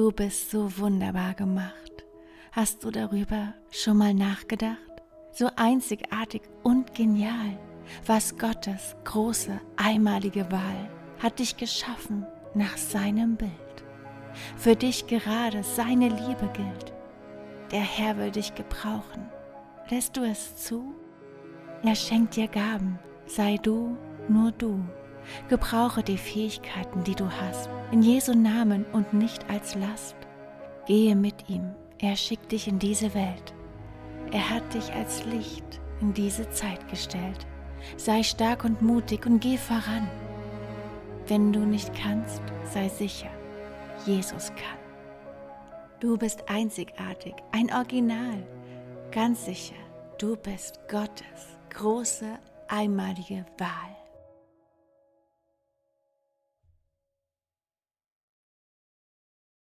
Du bist so wunderbar gemacht. Hast du darüber schon mal nachgedacht? So einzigartig und genial, was Gottes große, einmalige Wahl hat dich geschaffen nach seinem Bild. Für dich gerade seine Liebe gilt. Der Herr will dich gebrauchen. Lässt du es zu? Er schenkt dir Gaben. Sei du nur du. Gebrauche die Fähigkeiten, die du hast, in Jesu Namen und nicht als Last. Gehe mit ihm. Er schickt dich in diese Welt. Er hat dich als Licht in diese Zeit gestellt. Sei stark und mutig und geh voran. Wenn du nicht kannst, sei sicher, Jesus kann. Du bist einzigartig, ein Original. Ganz sicher, du bist Gottes große, einmalige Wahl.